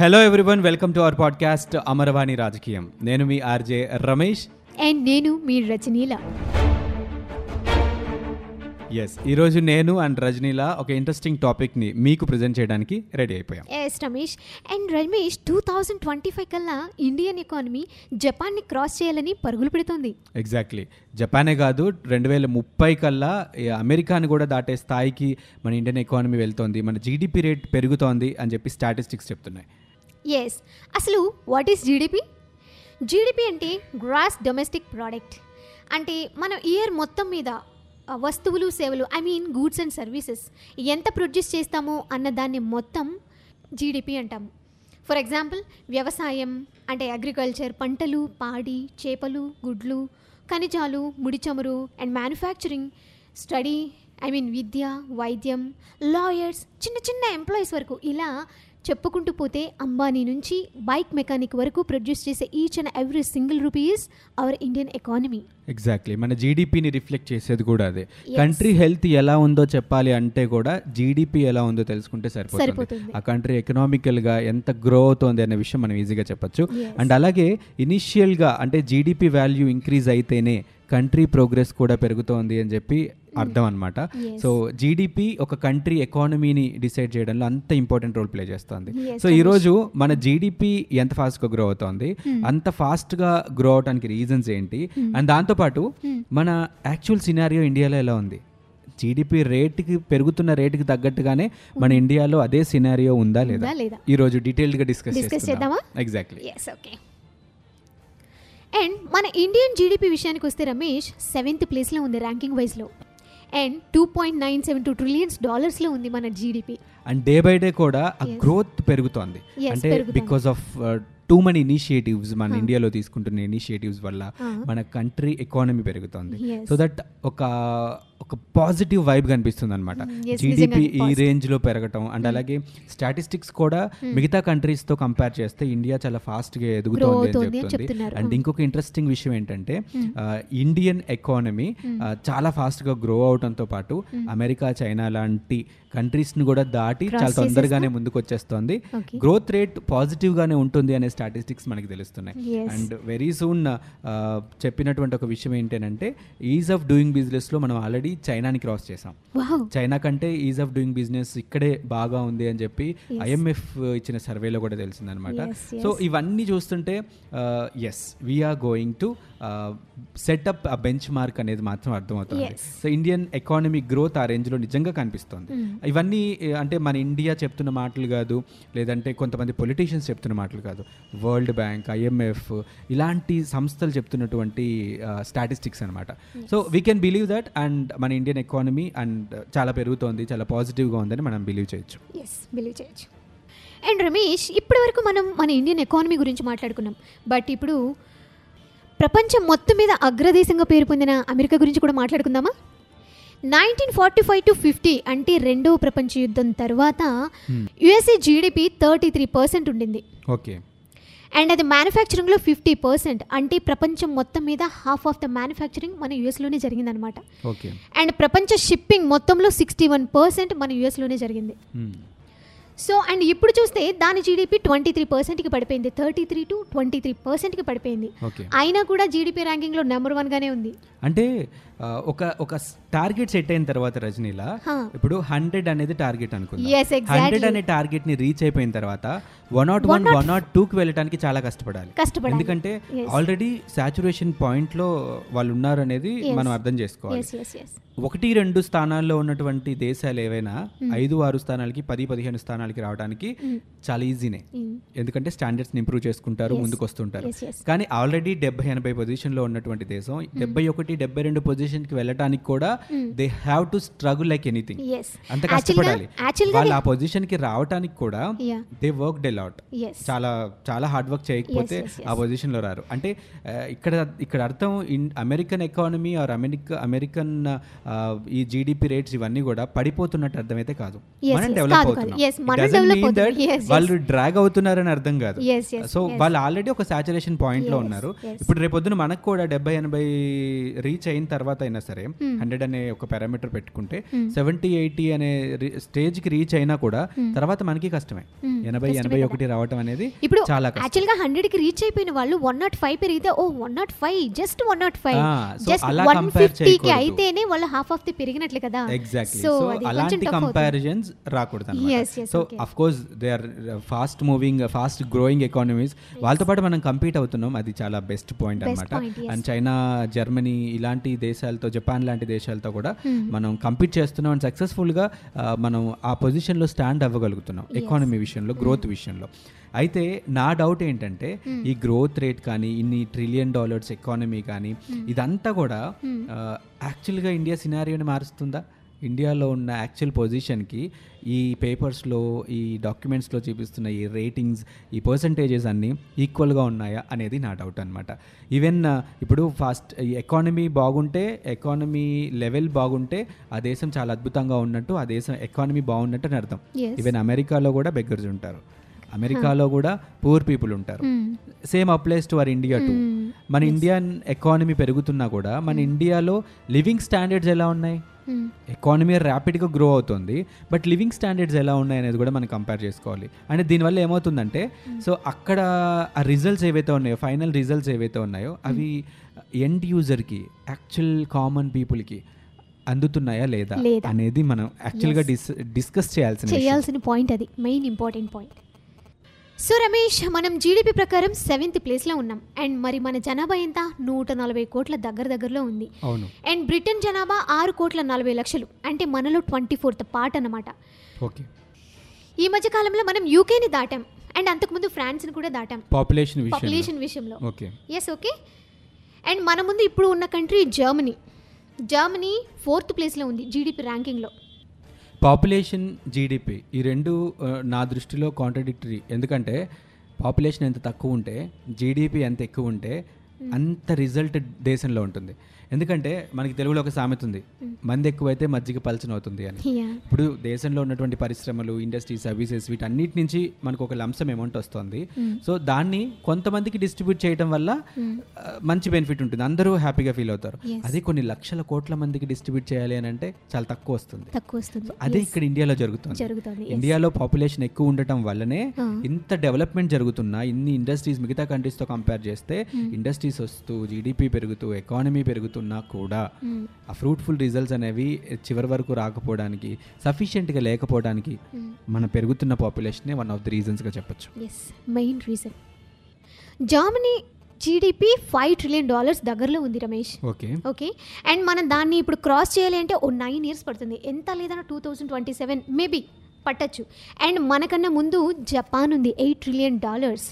Hello everyone welcome to our podcast Amaravani రాజకీయం నేను మీ RJ Ramesh. And నేను మీ రజనీల. ఎస్ ఈరోజు నేను అండ్ రజనీలా ఒక ఇంట్రెస్టింగ్ టాపిక్ని మీకు ప్రజెంట్ చేయడానికి రెడీ అయిపోయాం. Yes Ramesh. And Ramesh two thousand twenty five కల్లా ఇండియన్ ఎకానమీ జపాన్ని క్రాస్ చేయాలని పరుగులు పెడుతోంది. ఎగ్జాక్ట్లీ జపానే కాదు రెండు వేల ముప్పై కల్లా అమెరికాని కూడా దాటే స్థాయికి మన ఇండియన్ ఎకానమీ వెళ్తోంది. మన జీడిపి రేట్ పెరుగుతోంది అని చెప్పి స్టాటిస్టిక్స్ చెప్తున్నాయి. ఎస్ అసలు వాట్ ఈస్ జీడిపి జీడిపి అంటే గ్రాస్ డొమెస్టిక్ ప్రోడక్ట్ అంటే మనం ఇయర్ మొత్తం మీద వస్తువులు సేవలు I mean goods and services ఎంత ప్రొడ్యూస్ చేస్తామో అన్న దాన్ని మొత్తం జీడిపి అంటాము. ఫర్ ఎగ్జాంపుల్ వ్యవసాయం అంటే అగ్రికల్చర్ పంటలు పాడి చేపలు గుడ్లు ఖనిజాలు ముడిచమురు and manufacturing study I mean విద్య వైద్యం లాయర్స్ చిన్న చిన్న ఎంప్లాయీస్ వరకు ఇలా చెప్పుకుంటూ పోతే అంబానీ నుంచి బైక్ మెకానిక్ వరకు ప్రొడ్యూస్ చేసే each and every single rupees our Indian economy exactly మన జీడిపిని రిఫ్లెక్ట్ చేసేది కూడా అదే. కంట్రీ హెల్త్ ఎలా ఉందో చెప్పాలి అంటే కూడా జీడిపి ఎలా ఉందో తెలుసుకుంటే సరిపోతుంది. ఆ కంట్రీ ఎకనామికల్గా ఎంత గ్రో అవుతోంది అనే విషయం మనం ఈజీగా చెప్పొచ్చు. అండ్ అలాగే ఇనిషియల్గా అంటే జీడిపి వాల్యూ ఇంక్రీజ్ అయితేనే కంట్రీ ప్రోగ్రెస్ కూడా పెరుగుతోంది అని చెప్పి అర్థం అనమాట. సో జీడిపి ఒక కంట్రీ ఎకానమీని డిసైడ్ చేయడంలో అంత ఇంపార్టెంట్ రోల్ ప్లే చేస్తుంది. సో ఈ రోజు మన జీడిపి ఎంత ఫాస్ట్గా గ్రో అవుతోంది? అంత ఫాస్ట్గా గ్రో అవడానికి రీజన్స్ ఏంటి? అండ్ దాంతోపాటు మన యాక్చువల్ సినారియో ఇండియాలో ఎలా ఉంది? జీడిపి రేటుకి పెరుగుతున్న రేటుకి తగ్గట్టుగానే మన ఇండియాలో అదే సినారియో ఉందా లేదా? ఉందా లేదా? ఈ రోజు డీటెయిల్డ్గా డిస్కస్ చేద్దామా? ఎగ్జాక్ట్లీ ఓకే అండ్ మన ఇండియన్ జీడిపి విషయానికి వస్తే రమేష్ సెవెంత్ ప్లేస్లో ఉంది ranking వైజ్లో and two point nine seven two trillions డాలర్స్లో ఉంది మన GDP and day by day కూడా ఆ. గ్రోత్ పెరుగుతోంది అంటే. Because of too many initiatives మన ఇండియాలో తీసుకుంటున్న ఇనిషియేటివ్స్ వల్ల. మన కంట్రీ ఎకానమీ పెరుగుతోంది. సో దట్ ఒక ఒక పాజిటివ్ వైబ్ కనిపిస్తుంది అనమాట జీడిపి ఈ positive. రేంజ్లో పెరగటం అండ్ అలాగే స్టాటిస్టిక్స్ కూడా మిగతా కంట్రీస్తో కంపేర్ చేస్తే ఇండియా చాలా ఫాస్ట్గా ఎదుగుతోంది అని చెప్తుంది. అండ్. ఇంకొక ఇంట్రెస్టింగ్ విషయం ఏంటంటే ఇండియన్ ఎకానమీ చాలా ఫాస్ట్గా గ్రో అవడంతో పాటు అమెరికా చైనా లాంటి కంట్రీస్ని కూడా దాటి చాలా తొందరగానే? ముందుకు వచ్చేస్తోంది. గ్రోత్ రేట్ పాజిటివ్ గానే ఉంటుంది అనే స్టాటిస్టిక్స్ మనకి తెలుస్తున్నాయి. అండ్ వెరీ సూన్ చెప్పినటువంటి ఒక విషయం ఏంటంటే ఈజ్ ఆఫ్ డూయింగ్ బిజినెస్లో మనం ఆల్రెడీ చైనాని క్రాస్ చేసాం చైనా కంటే ఈజ్ ఆఫ్ డూయింగ్ బిజినెస్ ఇక్కడే బాగా ఉంది అని చెప్పి. ఐఎంఎఫ్ ఇచ్చిన సర్వేలో కూడా తెలిసిందనమాట సో. ఇవన్నీ చూస్తుంటే yes we are going to set up ఆ బెంచ్ మార్క్ అనేది మాత్రం అర్థమవుతుంది. సో ఇండియన్ ఎకానమీ గ్రోత్ ఆ రేంజ్లో నిజంగా కనిపిస్తుంది. ఇవన్నీ eh, అంటే మన ఇండియా చెప్తున్న మాటలు కాదు లేదంటే కొంతమంది పొలిటీషియన్స్ చెప్తున్న మాటలు కాదు. వరల్డ్ బ్యాంక్ ఐఎంఎఫ్ ఇలాంటి సంస్థలు చెప్తున్నటువంటి స్టాటిస్టిక్స్ అనమాట so we can believe that and మన ఇండియన్ ఎకానమీ అండ్ చాలా పెరుగుతోంది చాలా పాజిటివ్గా ఉందని మనం బిలీవ్ చేయొచ్చు. బిలీవ్ చేయొచ్చు. అండ్ రమేష్ ఇప్పటివరకు మనం మన ఇండియన్ ఎకానమీ గురించి మాట్లాడుకున్నాం. బట్ ఇప్పుడు ప్రపంచం మొత్తం మీద అగ్రదేశంగా పేరు పొందిన అమెరికా గురించి కూడా మాట్లాడుకుందామా? Nineteen forty five to fifty అంటే రెండవ ప్రపంచ యుద్ధం తర్వాత USA GDP thirty three percent ఉండింది. ఓకే. అండ్ అది మ్యానుఫ్యాక్చరింగ్లో ఫిఫ్టీ పర్సెంట్ అంటే ప్రపంచం మొత్తం మీద హాఫ్ ఆఫ్ ద మ్యానుఫ్యాక్చరింగ్ మన యూఎస్లోనే జరిగిందనమాట. ఓకే. అండ్ ప్రపంచ షిప్పింగ్ మొత్తంలో సిక్స్టీ వన్ పర్సెంట్ మన యూఎస్లోనే జరిగింది. సో అండ్ ఇప్పుడు చూస్తే దాని జీడిపి ట్వంటీ త్రీ పర్సెంట్కి పడిపోయింది. Thirty three to twenty three పర్సెంట్కి పడిపోయింది. ఓకే అయినా కూడా జీడిపి ర్యాంకింగ్లో నెంబర్ వన్గానే ఉంది. అంటే ఒక ఒక టార్గెట్ సెట్ అయిన తర్వాత రజనీలా. ఇప్పుడు హండ్రెడ్ అనేది టార్గెట్ అనుకుందాం. హండ్రెడ్ అనే టార్గెట్ని రీచ్ అయిపోయిన తర్వాత one naught one one naught two కి వెళ్ళడానికి చాలా కష్టపడాలి. ఎందుకంటే. ఆల్రెడీ సాచురేషన్ పాయింట్లో వాళ్ళు ఉన్నారు అనేది. మనం అర్థం చేసుకోవాలి ఒకటి రెండు స్థానాల్లో ఉన్నటువంటి దేశాలు ఏవైనా ఐదు ఆరు స్థానాలకి పది పదిహేను స్థానాలకి రావడానికి చాలా ఈజీనే ఎందుకంటే స్టాండర్డ్స్ ఇంప్రూవ్ చేసుకుంటారు. ముందుకు వస్తుంటారు. కానీ ఆల్రెడీ డెబ్బై ఎనభై పొజిషన్లో ఉన్నటువంటి దేశం డెబ్బై ఒకటి డెబ్బై రెండు పొజిషన్కి వెళ్ళటానికి కూడా they have to struggle like anything అంత కష్టపడాలి. వాళ్ళు ఆ పొజిషన్కి రావటానికి కూడా. దే వర్క్ డెలాట్ ఎస్ చాలా చాలా హార్డ్ వర్క్ చేయకపోతే. ఆ పొజిషన్లో రారు. అంటే ఇక్కడ ఇక్కడ అర్థం American economy or America American ఈ జీడిపి రేట్స్ ఇవన్నీ కూడా పడిపోతున్నట్టు అర్థమైతే కాదు. Yes, మనం. డెవలప్ అవుతున్నాం. వాళ్ళు డ్రాగ్ అవుతున్నారని అర్థం కాదు. Yes, yes, so yes. వాళ్ళు ఆల్రెడీ ఒక సాచురేషన్ పాయింట్లో ఉన్నారు. yes. ఇప్పుడు రేపొద్దున మనకు కూడా డెబ్బై ఎనభై రీచ్ అయిన తర్వాత అయినా సరే హండ్రెడ్ అనే ఒక పారామీటర్ పెట్టుకుంటే సెవెంటీ ఎయిటీ అనే రి- స్టేజ్కి రీచ్ అయినా కూడా తర్వాత మనకి కష్టమే Hmm. ఎనభై ఎనభై. ఒకటి రావటం అనేది ఇప్పుడు చాలా యాక్చువల్గా హండ్రెడ్కి రీచ్ అయిపోయిన వాళ్ళు వన్ నాట్ ఫైవ్ పెరిగితే ఓ one naught five just one naught five just one ఫిఫ్టీకి. అయితేనే వాళ్ళు హాఫ్ ఆఫ్ ది పెరిగినట్లు కదా ఎగ్జాక్ట్లీ సో అలాంటి. కంపారిజన్స్ రాకూడదు so. Of course they are fast moving fast growing economies వాళ్ళతో పాటు మనం కంపీట్ అవుతున్నాం అది చాలా బెస్ట్ పాయింట్ అనమాట. అండ్ చైనా జర్మనీ ఇలాంటి దేశాలతో జపాన్ లాంటి దేశాలతో కూడా Hmm. మనం కంపీట్ చేస్తున్నాం అండ్ సక్సెస్ఫుల్గా మనం ఆ పొజిషన్లో స్టాండ్ అవ్వగలుగుతున్నాం ఎకానమీ విషయంలో గ్రోత్ విషయంలో. అయితే నా డౌట్ ఏంటంటే ఈ గ్రోత్ రేట్ కానీ ఇన్ని ట్రిలియన్ డాలర్స్ ఎకానమీ కానీ ఇదంతా కూడా యాక్చువల్గా ఇండియా సినారియోని మారుస్తుందా? ఇండియాలో ఉన్న యాక్చువల్ పొజిషన్కి ఈ పేపర్స్లో ఈ డాక్యుమెంట్స్లో చూపిస్తున్న ఈ రేటింగ్స్ ఈ పర్సంటేజెస్ అన్నీ ఈక్వల్గా ఉన్నాయా అనేది నా డౌట్ అనమాట ఈవెన్ ఇప్పుడు ఫాస్ట్ ఈ ఎకానమీ బాగుంటే ఎకానమీ లెవెల్ బాగుంటే ఆ దేశం చాలా అద్భుతంగా ఉన్నట్టు ఆ దేశం ఎకానమీ బాగున్నట్టు అని అర్థం. ఈవెన్ అమెరికాలో కూడా బెగ్గర్స్ ఉంటారు. అమెరికాలో కూడా పూర్ పీపుల్ ఉంటారు. Hmm. Same applies to our India to Hmm. మన ఇండియన్ ఎకానమీ పెరుగుతున్నా కూడా మన ఇండియాలో లివింగ్ స్టాండర్డ్స్ ఎలా ఉన్నాయి? Hmm. ఎకానమీ ర్యాపిడ్గా గ్రో అవుతుంది బట్ లివింగ్ స్టాండర్డ్స్ ఎలా ఉన్నాయి అనేది కూడా మనం కంపేర్ చేసుకోవాలి. అంటే దీనివల్ల ఏమవుతుందంటే సో అక్కడ ఆ రిజల్ట్స్ ఏవైతే ఉన్నాయో ఫైనల్ రిజల్ట్స్ ఏవైతే ఉన్నాయో అవి ఎండ్ యూజర్కి యాక్చువల్ కామన్ పీపుల్కి అందుతున్నాయా లేదా. అనేది మనం యాక్చువల్గా డిస్ డిస్కస్ చేయాల్సిన. చేయాల్సిన పాయింట్ అది main important point so Ramesh మనం జీడిపి ప్రకారం సెవెంత్ ప్లేస్లో ఉన్నాం. అండ్ మరి మన జనాభా ఎంత? నూట నలభై కోట్ల దగ్గర దగ్గరలో ఉంది. అండ్ బ్రిటన్ జనాభా ఆరు కోట్ల నలభై లక్షలు. అంటే మనలో ట్వంటీ ఫోర్త్ పార్ట్ అన్నమాట. ఓకే. ఈ మధ్య కాలంలో మనం యూకేని దాటాం. అండ్ అంతకుముందు ఫ్రాన్స్ని కూడా దాటాం. పాపులేషన్ పాపులేషన్ విషయంలో. ఎస్ ఓకే అండ్ మన ముందు ఇప్పుడు ఉన్న కంట్రీ జర్మనీ జర్మనీ ఫోర్త్ ప్లేస్లో ఉంది జీడిపి ర్యాంకింగ్లో పాపులేషన్ జీడిపి ఈ రెండు నా దృష్టిలో కాంట్రడిక్టరీ ఎందుకంటే పాపులేషన్ ఎంత తక్కువ ఉంటే జీడిపి ఎంత ఎక్కువ ఉంటే అంత రిజల్ట్ దేశంలో ఉంటుంది. ఎందుకంటే మనకి తెలుగులో ఒక సామెత ఉంది మంది ఎక్కువైతే మజ్జిగ పలచన అవుతుంది అని ఇప్పుడు దేశంలో ఉన్నటువంటి పరిశ్రమలు ఇండస్ట్రీ సర్వీసెస్ వీటన్నిటి నుంచి మనకు ఒక లంసం అమౌంట్ వస్తుంది. సో దాన్ని కొంతమందికి డిస్ట్రిబ్యూట్ చేయడం వల్ల ఆ, మంచి బెనిఫిట్ ఉంటుంది. అందరూ హ్యాపీగా ఫీల్ అవుతారు. అదే కొన్ని లక్షల కోట్ల మందికి డిస్ట్రిబ్యూట్ చేయాలి అని అంటే చాలా తక్కువ వస్తుంది. అదే ఇక్కడ ఇండియాలో జరుగుతుంది. ఇండియాలో పాపులేషన్ ఎక్కువ ఉండటం వల్లనే. ఇంత డెవలప్మెంట్ జరుగుతున్నా ఇన్ని ఇండస్ట్రీస్ మిగతా కంట్రీస్తో కంపేర్ చేస్తే ఇండస్ట్రీస్ వస్తూ జీడిపి పెరుగుతూ ఎకానమీ పెరుగుతున్నా కూడా. ఆ ఫ్రూట్ఫుల్ రిజల్ట్స్ అనేవి చివరి వరకు రాకపోవడానికి సఫిషియెంట్గా లేకపోవడానికి. మన పెరుగుతున్న పాపులేషనే వన్ ఆఫ్ ది రీజన్స్గా చెప్పొచ్చు. Yes main reason Germany GDP five trillion dollars దగ్గరలో ఉంది రమేష్. ఓకే. ఓకే? అండ్ మనం దాన్ని ఇప్పుడు క్రాస్ చేయాలి అంటే ఓ నైన్ ఇయర్స్ పడుతుంది. ఎంత లేదన్నా two thousand twenty seven maybe పట్టచ్చు. అండ్ మనకన్నా ముందు జపాన్ ఉంది ఎయిట్ ట్రిలియన్ డాలర్స్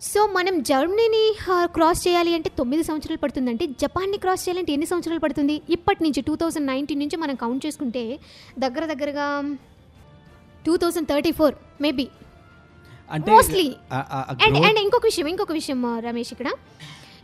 సో మనం జర్మనీని క్రాస్ చేయాలి అంటే తొమ్మిది సంవత్సరాలు పడుతుందంటే జపాన్ని క్రాస్ చేయాలంటే ఎన్ని సంవత్సరాలు పడుతుంది? ఇప్పటి నుంచి టూ థౌజండ్ నైన్టీన్ నుంచి మనం కౌంట్ చేసుకుంటే దగ్గర దగ్గరగా two thousand thirty four maybe ఆ అండ్ అండ్ ఇంకొక విషయం ఇంకొక విషయం రమేష్ ఇక్కడ.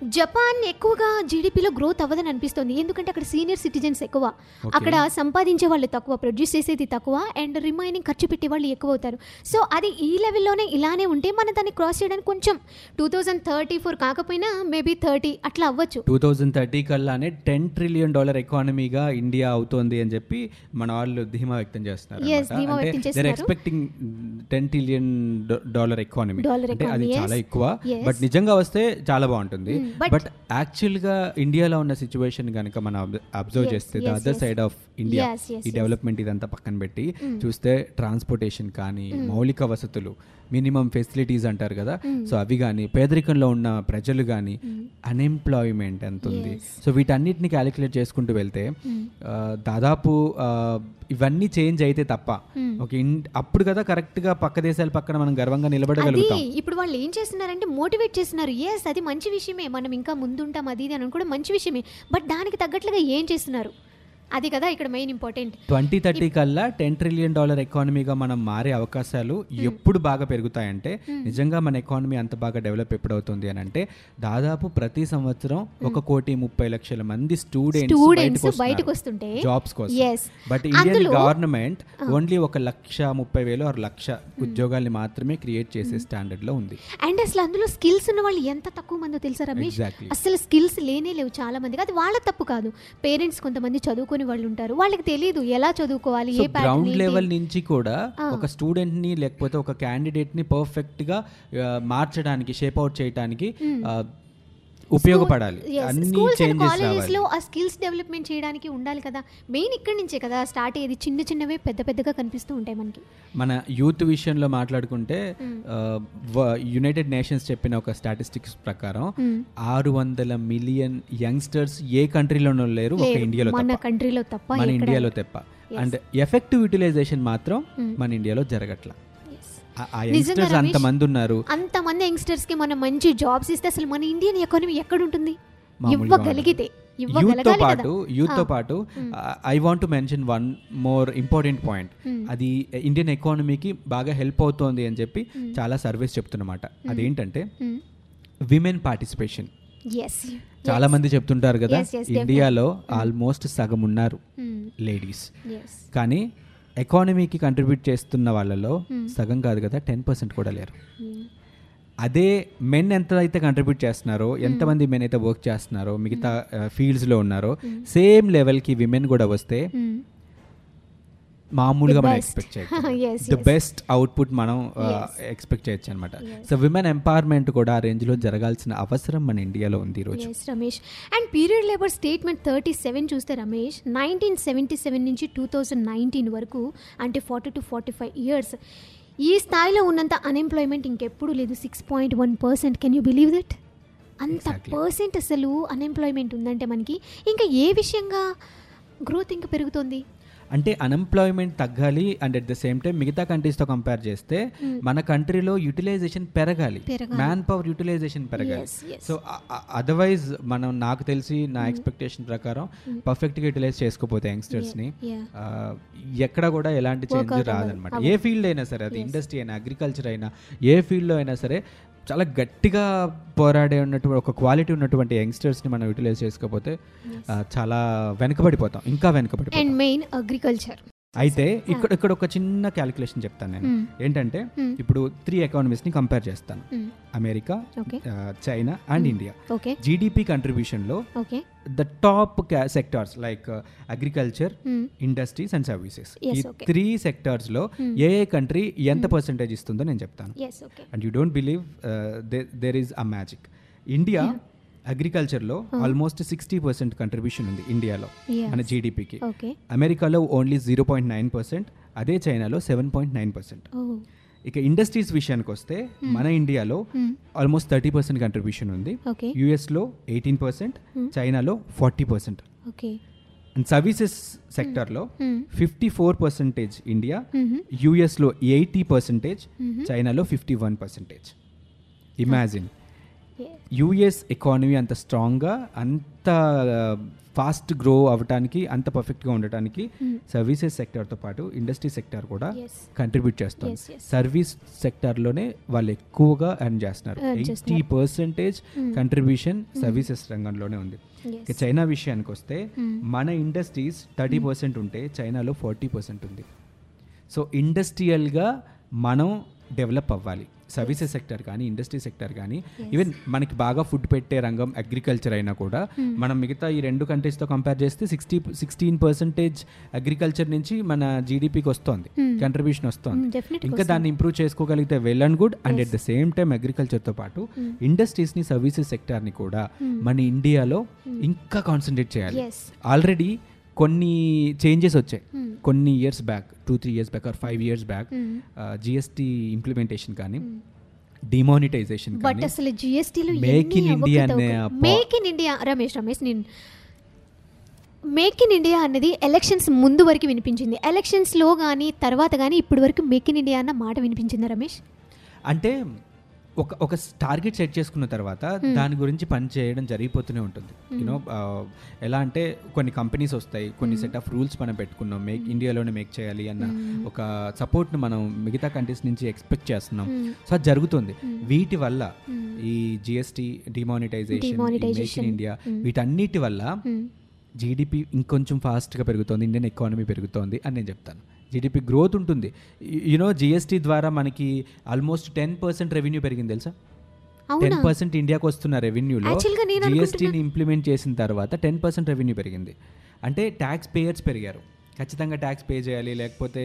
జపాన్ ఎక్కువగా జీడిపిలో గ్రోత్ అవ్వదని అనిపిస్తుంది. ఎందుకంటే అక్కడ సీనియర్ సిటిజన్స్ ఎక్కువ. అక్కడ సంపాదించే వాళ్ళు తక్కువ ప్రొడ్యూస్ చేసేది తక్కువ అండ్ రిమైనింగ్ ఖర్చు పెట్టే వాళ్ళు ఎక్కువ అవుతారు. సో అది ఈ లెవెల్లోనే ఇలానే ఉంటే మనం దాన్ని క్రాస్ చేయడానికి కొంచెం టూ థౌజండ్ థర్టీ ఫోర్ కాకపోయినా మేబీ థర్టీ అట్లా అవ్వచ్చు. టూ థౌజండ్ థర్టీ కల్లానే టెన్ ట్రిలియన్ డాలర్ ఎకానమీగా ఇండియా అవుతోంది అని చెప్పి మన వాళ్ళు ధీమా వ్యక్తం చేస్తున్నారు. Expecting ten trillion dollar economy అంటే అది చాలా. ఎక్కువ. బట్ నిజంగా వస్తే చాలా బాగుంటుంది. Mm, but- బట్ యాక్చువల్గా ఇండియాలో ఉన్న సిచ్యువేషన్ కనుక మనం అబ్జర్వ్ చేస్తే the other. Side of India ఈ. డెవలప్మెంట్ ఇదంతా పక్కన పెట్టి చూస్తే ట్రాన్స్పోర్టేషన్ కానీ మౌలిక వసతులు మినిమం ఫెసిలిటీస్ అంటారు కదా. సో అవి కానీ పేదరికంలో ఉన్న ప్రజలు కానీ అన్ఎంప్లాయ్మెంట్ ఎంత ఉంది. సో వీటన్నిటిని క్యాలిక్యులేట్ చేసుకుంటూ వెళ్తే ఆ, దాదాపు ఇవన్నీ చేంజ్ అయితే తప్ప ఒక ఇన్- అప్పుడు కదా కరెక్ట్గా పక్క దేశాల పక్కన మనం గర్వంగా నిలబడగలుగుతాం. ఇప్పుడు వాళ్ళు ఏం చేస్తున్నారంటే మోటివేట్ చేస్తున్నారు. ఎస్ అది మంచి విషయమే. మనం ఇంకా ముందుంటాం అది ఇది అని కూడా మంచి విషయమే. బట్ దానికి తగ్గట్లుగా ఏం చేస్తున్నారు? అది కదా ఇక్కడ మెయిన్ ఇంపార్టెంట్ ట్వంటీ థర్టీ కల్లా టెన్ ట్రిలియన్ డాలర్ ఎకానమీగా మనం మారే అవకాశాలు ఎప్పుడు బాగా పెరుగుతాయంటే నిజంగా మన ఎకానమీ అంత బాగా డెవలప్ ఎప్పుడవుతుంది అని అంటే దాదాపు ప్రతి సంవత్సరం ఒక కోటి ముప్పై లక్షల మంది స్టూడెంట్స్ స్టూడెంట్స్ బయటకు వస్తుంటే జాబ్స్ కోసం. బట్ ఇండియన్ గవర్నమెంట్ ఓన్లీ ఒక లక్ష ముప్పై వేలు ఆరు లక్ష ఉద్యోగాల్ని మాత్రమే క్రియేట్ చేసే స్టాండర్డ్లో ఉంది. అండ్ అసలు అందులో స్కిల్స్ ఉన్న వాళ్ళు ఎంత తక్కువ మందో తెలుసా రమేష్. అసలు స్కిల్స్ లేనే లేవు చాలా మందికి. అది వాళ్ళ తప్పు కాదు. పేరెంట్స్ కొంతమంది చదువుకొని చదువుకుని వాళ్ళు ఉంటారు వాళ్ళకి తెలియదు ఎలా చదువుకోవాలి ఏ గ్రౌండ్. లెవెల్ నుంచి కూడా. ఒక స్టూడెంట్ని లేకపోతే ఒక క్యాండిడేట్ని పర్ఫెక్ట్గా మార్చడానికి షేప్ అవుట్ చేయడానికి ఉపయోగపడాలి. లో ఆ స్కిల్స్ డెవలప్మెంట్ చేయడానికి ఉండాలి కదా. మెయిన్ ఇక్కడి నుంచే కదా స్టార్ట్ అయ్యేది. చిన్న చిన్నవే పెద్ద పెద్దగా కనిపిస్తూ ఉంటాయి మనకి. మన యూత్ విషయంలో మాట్లాడుకుంటే యునైటెడ్ నేషన్స్ చెప్పిన ఒక స్టాటిస్టిక్స్ ప్రకారం Hmm. ఆరు వందల మిలియన్ యంగ్స్టర్స్ ఏ కంట్రీలోనూ లేరు ఒక. ఇండియాలో మన కంట్రీలో తప్ప మన ఇండియాలో తప్ప. అండ్ ఎఫెక్టివ్ యూటిలైజేషన్ మాత్రం Hmm. మన ఇండియాలో జరగట్ల. యంగ్స్టర్స్ అంతమంది ఉన్నారు అంతమంది యంగ్స్టర్స్కి మనం మంచి జాబ్స్ ఇస్తే అసలు మన ఇండియన్ ఎకానమీ ఎక్కడ ఉంటుంది ఇవ్వగలిగితే యూత్తో ఇవ్వగలగాలి పాటు కదా? యూత్తో ఆ. పాటు I want to mention one more important point. అది ఇండియన్ ఎకానమీకి బాగా హెల్ప్ అవుతోంది అని చెప్పి చాలా సర్వేస్ చెప్తున్నమాట. అదేంటంటే విమెన్ పార్టిసిపేషన్ చాలా మంది చెప్తుంటారు కదా. ఇండియాలో ఆల్మోస్ట్ సగం ఉన్నారు లేడీస్ కానీ ఎకానమీకి కంట్రిబ్యూట్ చేస్తున్న వాళ్ళలో Hmm. సగం కాదు కదా టెన్ పర్సెంట్ కూడా లేరు. అదే మెన్ ఎంత అయితే కంట్రిబ్యూట్ చేస్తున్నారో ఎంతమంది మెన్ అయితే వర్క్ చేస్తున్నారో మిగతా ఫీల్డ్స్లో ఉన్నారో సేమ్ లెవెల్కి విమెన్ కూడా వస్తే మామూలుగా మనం. ఎక్స్పెక్ట్ చేయొచ్చు ద. బెస్ట్ అవుట్పుట్ మనం. ఎక్స్పెక్ట్ చేయొచ్చు అనమాట. సో విమెన్ ఎంపవర్మెంట్ కూడా ఆ రేంజ్లో జరగాల్సిన అవసరం మన ఇండియాలో ఉంది ఈరోజు Ramesh and period labour statement thirty seven చూస్తే రమేష్ నైన్టీన్ సెవెంటీ సెవెన్ నుంచి టూ థౌజండ్ నైన్టీన్ వరకు అంటే forty to forty five years ఈ స్థాయిలో ఉన్నంత అన్ఎంప్లాయ్మెంట్ ఇంకెప్పుడు లేదు six point one percent can you believe that అంత. పర్సెంట్ అసలు అన్ఎంప్లాయ్మెంట్ ఉందంటే మనకి ఇంకా ఏ విషయంగా గ్రోత్ ఇంకా పెరుగుతుంది అంటే అన్ఎంప్లాయ్మెంట్ తగ్గాలి and at the same time మిగతా కంట్రీస్తో కంపేర్ చేస్తే మన కంట్రీలో యూటిలైజేషన్ పెరగాలి. మ్యాన్ పవర్ యూటిలైజేషన్ పెరగాలి. సో అదర్వైజ్ మనం నాకు తెలిసి నా ఎక్స్పెక్టేషన్ ప్రకారం పర్ఫెక్ట్గా యూటిలైజ్ చేసుకోపోతే యంగ్స్టర్స్ని. ఎక్కడ కూడా ఎలాంటి చేంజ్ రాదనమాట. ఏ ఫీల్డ్ అయినా సరే అది ఇండస్ట్రీ అయినా అగ్రికల్చర్ అయినా ఏ ఫీల్డ్లో అయినా సరే చాలా గట్టిగా పోరాడే ఉన్నటువంటి ఒక క్వాలిటీ ఉన్నటువంటి యంగ్స్టర్స్ని మనం యూటిలైజ్ చేసుకోకపోతే చాలా వెనకబడిపోతాం ఇంకా వెనకబడిపోతాం. అండ్ మెయిన్ అగ్రికల్చర్ అయితే ఇక్కడ ఇక్కడ ఒక చిన్న క్యాలిక్యులేషన్ చెప్తాను నేను. ఏంటంటే. ఇప్పుడు త్రీ ఎకానమీస్ని కంపేర్ చేస్తాను. America China and India. GDP కంట్రిబ్యూషన్లో okay. The top sectors like agriculture industries and services ఈ. త్రీ సెక్టార్స్లో ఏ ఏ కంట్రీ ఎంత పర్సెంటేజ్ ఇస్తుందో నేను చెప్తాను. And you don't believe there is a magic India అగ్రికల్చర్లో almost sixty percent contribution ఉంది ఇండియాలో. మన జీడిపికి అమెరికాలో only zero point nine percent అదే చైనాలో సెవెన్ పాయింట్ నైన్ పర్సెంట్. ఇక ఇండస్ట్రీస్ విషయానికి వస్తే మన ఇండియాలో ఆల్మోస్ట్ థర్టీ పర్సెంట్ కంట్రిబ్యూషన్ ఉంది. యుఎస్లో ఎయిటీన్ పర్సెంట్ చైనాలో ఫార్టీ పర్సెంట్. అండ్ సర్వీసెస్ సెక్టర్లో ఫిఫ్టీ ఫోర్ పర్సెంటేజ్ ఇండియా యుఎస్లో ఎయిటీ పర్సెంటేజ్ చైనాలో fifty one percentage. Imagine US economy అంత స్ట్రాంగ్గా అంత ఫాస్ట్ గ్రో అవ్వటానికి అంత పర్ఫెక్ట్గా ఉండటానికి సర్వీసెస్ సెక్టర్తో పాటు ఇండస్ట్రీ సెక్టర్ కూడా. కంట్రిబ్యూట్ చేస్తుంది. సర్వీస్ సెక్టర్లోనే వాళ్ళు ఎక్కువగా ఎర్న్ చేస్తున్నారు. ఎయిటీ. పర్సెంటేజ్ కంట్రిబ్యూషన్ సర్వీసెస్ రంగంలోనే ఉంది. ఇక చైనా విషయానికి వస్తే మన ఇండస్ట్రీస్ థర్టీ పర్సెంట్ ఉంటే చైనాలో ఫార్టీ పర్సెంట్ ఉంది. సో ఇండస్ట్రియల్గా మనం డెవలప్ అవ్వాలి. సర్వీసెస్ సెక్టర్ కానీ ఇండస్ట్రీ సెక్టర్ కానీ ఈవెన్ మనకి బాగా ఫుడ్ పెట్టే రంగం అగ్రికల్చర్ అయినా కూడా మనం మిగతా ఈ రెండు కంట్రీస్తో కంపేర్ చేస్తే సిక్స్టీ సిక్స్టీన్ పర్సెంటేజ్ అగ్రికల్చర్ నుంచి మన జీడిపికి వస్తుంది. కంట్రిబ్యూషన్ వస్తుంది. ఇంకా దాన్ని ఇంప్రూవ్ చేసుకోగలిగితే well and good and at the same time అగ్రికల్చర్తో పాటు ఇండస్ట్రీస్ని సర్వీసెస్ సెక్టార్ని కూడా మన ఇండియాలో ఇంకా కాన్సన్ట్రేట్ చేయాలి. ఆల్రెడీ కొన్ని చేంజెస్ వచ్చాయి. కొన్ని years back two three years back or five years back GST implementation కానీ డిమానిటైజేషన్ బట్ అసలు జిఎస్టీలో అనే ఆ పా- make in India Ramesh Ramesh నేను మేక్ ఇన్ ఇండియా అన్నది ఎలక్షన్స్ ముందు వరకు వినిపించింది. ఎలక్షన్స్లో కానీ తర్వాత కానీ ఇప్పటి వరకు మేక్ ఇన్ ఇండియా అన్న మాట వినిపించిందా రమేష్? అంటే ఒక ఒక టార్గెట్ సెట్ చేసుకున్న తర్వాత దాని గురించి పని చేయడం జరిగిపోతూనే ఉంటుంది. యూనో ఎలా అంటే కొన్ని కంపెనీస్ వస్తాయి కొన్ని సెట్ ఆఫ్ రూల్స్ మనం పెట్టుకున్నాం. మేక్ ఇండియాలోనే మేక్ చేయాలి అన్న ఒక సపోర్ట్ని మనం మిగతా కంట్రీస్ నుంచి ఎక్స్పెక్ట్ చేస్తున్నాం. సో అది జరుగుతుంది. వీటి వల్ల ఈ GST demonetization make Demonetization. In India వీటన్నిటి వల్ల జీడిపి ఇంకొంచెం ఫాస్ట్గా పెరుగుతోంది ఇండియన్ ఎకానమీ పెరుగుతోంది అని నేను చెప్తాను. జీడిపి గ్రోత్ ఉంటుంది యూనో జిఎస్టీ ద్వారా మనకి ఆల్మోస్ట్ టెన్ పర్సెంట్ రెవెన్యూ పెరిగింది తెలుసా టెన్ పర్సెంట్ ఇండియాకి వస్తున్న రెవెన్యూలో జిఎస్టీని ఇంప్లిమెంట్ చేసిన తర్వాత టెన్ పర్సెంట్ రెవెన్యూ పెరిగింది అంటే ట్యాక్స్ పేయర్స్ పెరిగారు ఖచ్చితంగా ట్యాక్స్ పే చేయాలి లేకపోతే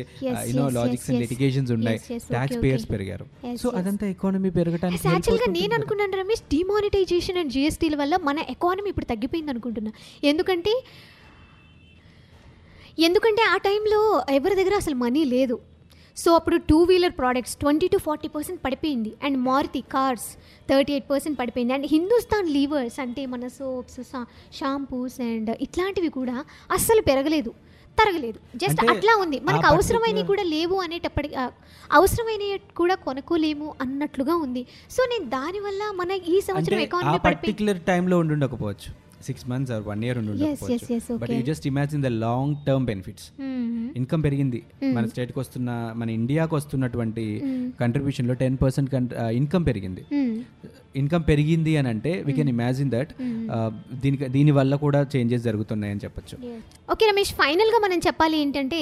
you know logics and. Litigations ఉన్నాయి ట్యాక్స్ పేయర్స్. పెరిగారు సో. అదంతా ఎకానమీ పెరగడానికి యాక్చువల్గా నేను. అనుకున్నాను రమేష్ డిమానిటైజేషన్ అండ్ జిఎస్టీల వల్ల మన ఎకానమీ ఇప్పుడు తగ్గిపోయింది అనుకుంటున్నా ఎందుకంటే ఎందుకంటే ఆ టైంలో ఎవరి దగ్గర అసలు మనీ లేదు. సో అప్పుడు two wheeler products twenty to forty percent పడిపోయింది. And Maruti cars thirty eight percent పడిపోయింది. అండ్ హిందుస్థాన్ లీవర్స్ అంటే మన సోప్స్ షాంపూస్ అండ్ ఇట్లాంటివి కూడా అస్సలు పెరగలేదు. తరగలేదు. జస్ట్ అంటే అట్లా ఉంది. మనకు అవసరమైనవి కూడా లేవు అనేటప్పటికి అవసరమైనవి కూడా కొనుక్కోలేము అన్నట్లుగా ఉంది. సో నేను దానివల్ల మన ఈ సంవత్సరం ఎకానమీ పర్టికులర్ టైంలో ఉండుండకపోవచ్చు. Six months or one year yes, but. You just imagine the long term benefits income పెరిగింది. మన స్టేట్కి వస్తున్న మన ఇండియాకి వస్తున్నటువంటి కంట్రిబ్యూషన్లో టెన్ పర్సెంట్ ఇన్కమ్ పెరిగింది. ఇన్కమ్ పెరిగింది అని అంటే వీ కెన్ ఇమాజిన్ దట్ దీనికి దీని వల్ల కూడా చేంజెస్ జరుగుతున్నాయని చెప్పొచ్చు. ఓకే రమేష్ ఫైనల్గా మనం చెప్పాలి ఏంటంటే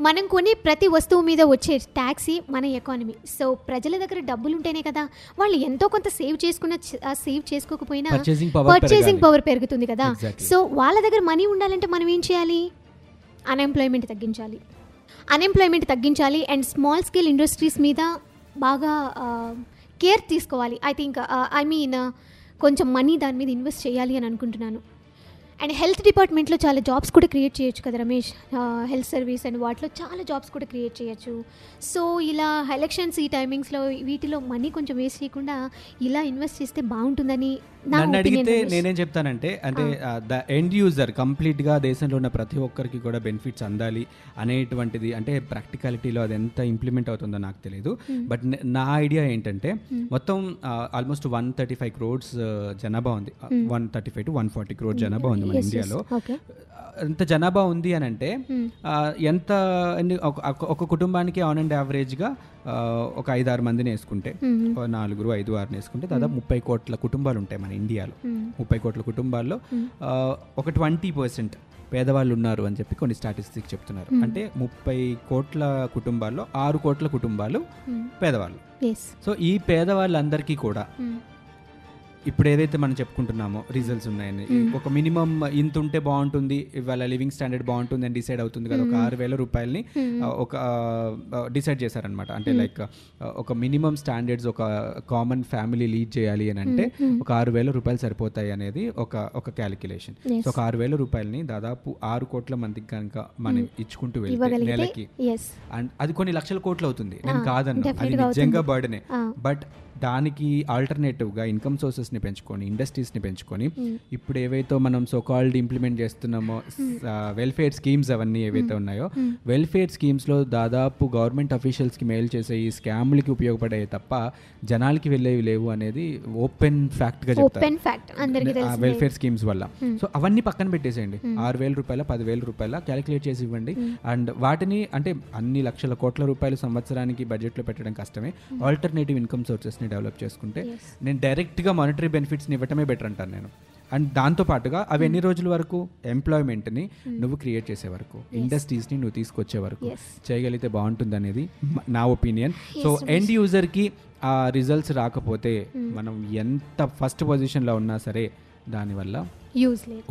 మనం కొనే ప్రతి వస్తువు మీద వచ్చే ట్యాక్సీ మన ఎకానమీ సో ప్రజల దగ్గర డబ్బులు ఉంటేనే కదా వాళ్ళు ఎంతో కొంత సేవ్ చేసుకున్న సేవ్ చేసుకోకపోయినా పర్చేసింగ్. పవర్ పెరుగుతుంది కదా. సో వాళ్ళ దగ్గర మనీ ఉండాలంటే మనం ఏం చేయాలి? అన్ఎంప్లాయ్మెంట్ తగ్గించాలి. అన్ఎంప్లాయ్మెంట్ తగ్గించాలి అండ్ స్మాల్ స్కేల్ ఇండస్ట్రీస్ మీద బాగా కేర్ తీసుకోవాలి. ఐ థింక్ ఐ మీన్ కొంచెం మనీ దాని మీద ఇన్వెస్ట్ చేయాలి అని అనుకుంటున్నాను. అండ్ హెల్త్ డిపార్ట్మెంట్లో చాలా జాబ్స్ కూడా క్రియేట్ చేయొచ్చు కదా రమేష్. హెల్త్ సర్వీస్ అండ్ వాటిలో చాలా జాబ్స్ కూడా క్రియేట్ చేయొచ్చు. సో ఇలా ఎలక్షన్స్ ఈ టైమింగ్స్లో వీటిలో మనీ కొంచెం వేస్ట్ చేయకుండా ఇలా ఇన్వెస్ట్ చేస్తే బాగుంటుందని నన్ను అడిగితే. నేనేం చెప్తానంటే అంటే ద ఎండ్ యూజర్ కంప్లీట్గా దేశంలో ఉన్న ప్రతి ఒక్కరికి కూడా బెనిఫిట్స్ అందాలి అనేటువంటిది అంటే ప్రాక్టికాలిటీలో అది ఎంత ఇంప్లిమెంట్ అవుతుందో నాకు తెలియదు బట్ నా ఐడియా ఏంటంటే మొత్తం almost one thirty five crores జనాభా ఉంది. One thirty five to one forty crore జనాభా ఉంది మన. ఇండియాలో. ఎంత జనాభా ఉంది అని అంటే ఎంత ఒక కుటుంబానికి ఆన్ అండ్ యావరేజ్గా ఒక ఐదు ఆరు మందిని వేసుకుంటే నాలుగురు ఐదు ఆరుని వేసుకుంటే దాదాపు ముప్పై కోట్ల కుటుంబాలు ఉంటాయి మన ఇండియాలో. ముప్పై కోట్ల కుటుంబాల్లో ఒక ట్వంటీ పర్సెంట్ పేదవాళ్ళు ఉన్నారు అని చెప్పి కొన్ని స్టాటిస్టిక్స్ చెప్తున్నారు అంటే ముప్పై కోట్ల కుటుంబాల్లో ఆరు కోట్ల కుటుంబాలు. పేదవాళ్ళు Yes. సో ఈ పేదవాళ్ళందరికీ కూడా. ఇప్పుడు ఏదైతే మనం చెప్పుకుంటున్నామో రిజల్ట్స్ ఉన్నాయని ఒక మినిమం ఇంత ఉంటే బాగుంటుంది ఇవాళ లివింగ్ స్టాండర్డ్ బాగుంటుంది అని డిసైడ్ అవుతుంది కదా ఒక ఆరు వేల రూపాయలని ఒక డిసైడ్ చేశారనమాట అంటే లైక్ ఒక మినిమం స్టాండర్డ్స్ ఒక కామన్ ఫ్యామిలీ లీడ్ చేయాలి అని అంటే ఒక ఆరు వేల రూపాయలు సరిపోతాయి అనేది ఒక ఒక క్యాలిక్యులేషన్. సో ఒక ఆరు వేల రూపాయలని దాదాపు ఆరు కోట్ల మందికి కనుక మనం ఇచ్చుకుంటూ వెళ్తే నెలకి. అండ్ అది కొన్ని లక్షల కోట్లు అవుతుంది. నేను కాదన్నా. అది నిజంగా. బర్డనే. బట్ దానికి ఆల్టర్నేటివ్గా ఇన్కమ్ సోర్సెస్ని పెంచుకొని ఇండస్ట్రీస్ని పెంచుకొని ఇప్పుడు ఏవైతే మనం సో కాల్డ్ ఇంప్లిమెంట్ చేస్తున్నామో వెల్ఫేర్ స్కీమ్స్ అవన్నీ ఏవైతే ఉన్నాయో వెల్ఫేర్ స్కీమ్స్లో దాదాపు గవర్నమెంట్ అఫీషియల్స్కి మెయిల్ చేసే ఈ స్కామ్లకి ఉపయోగపడే తప్ప జనాలకి వెళ్ళేవి లేవు అనేది ఓపెన్ ఫ్యాక్ట్గా చెప్తారు. వెల్ఫేర్ స్కీమ్స్ వల్ల. సో అవన్నీ పక్కన పెట్టేసేయండి. ఆరు వేల రూపాయల పదివేల రూపాయల క్యాలిక్యులేట్ చేసి ఇవ్వండి. అండ్ వాటిని అంటే అన్ని లక్షల కోట్ల రూపాయలు సంవత్సరానికి బడ్జెట్లో పెట్టడం కష్టమే. ఆల్టర్నేటివ్ ఇన్కమ్ సోర్సెస్ని డెవలప్ చేసుకుంటే. నేను డైరెక్ట్గా మానిటరీ బెనిఫిట్స్ని ఇవ్వటమే బెటర్ అంటాను నేను. అండ్ దాంతో పాటుగా అవి ఎన్ని రోజుల వరకు? ఎంప్లాయ్మెంట్ని నువ్వు క్రియేట్ చేసే వరకు ఇండస్ట్రీస్ని నువ్వు తీసుకొచ్చే వరకు. చేయగలిగితే బాగుంటుంది అనేది నా ఒపీనియన్ సో ఎండ్ యూజర్కి ఆ రిజల్ట్స్ రాకపోతే మనం ఎంత ఫస్ట్ పొజిషన్లో ఉన్నా సరే దానివల్ల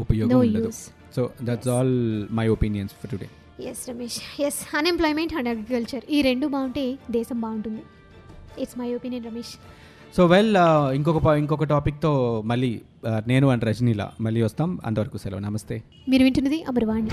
ఉపయోగం ఉండదు. So that's all my opinions for today yes Ramesh yes unemployment and agriculture ఈ రెండు బాగుంటే దేశం బాగుంటుంది. It's my opinion Ramesh so well ఇంకొక ఇంకొక టాపిక్తో మళ్ళీ uh, నేను అండ్ రజనీలా మళ్ళీ వస్తాం. అంతవరకు సెలవు. నమస్తే. మీరు వింటున్నది అమర్వాణి.